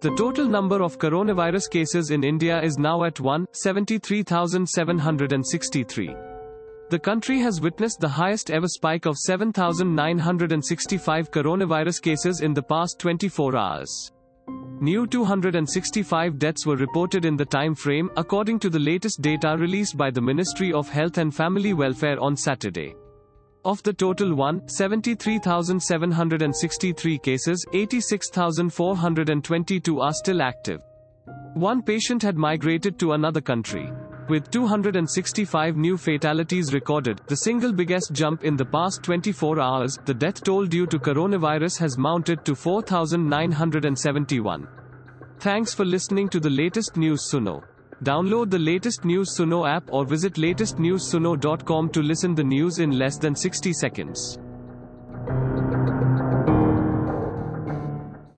The total number of coronavirus cases in India is now at 173,763. The country has witnessed the highest ever spike of 7,965 coronavirus cases in the past 24 hours. New 265 deaths were reported in the time frame, according to the latest data released by the Ministry of Health and Family Welfare on Saturday. Of the total 173,763 cases, 86,422 are still active. One patient had migrated to another country. With 265 new fatalities recorded, the single biggest jump in the past 24 hours, the death toll due to coronavirus has mounted to 4,971. Thanks for listening to the latest news Suno. Download the latest news Suno app or visit latestnewssuno.com to listen the news in less than 60 seconds.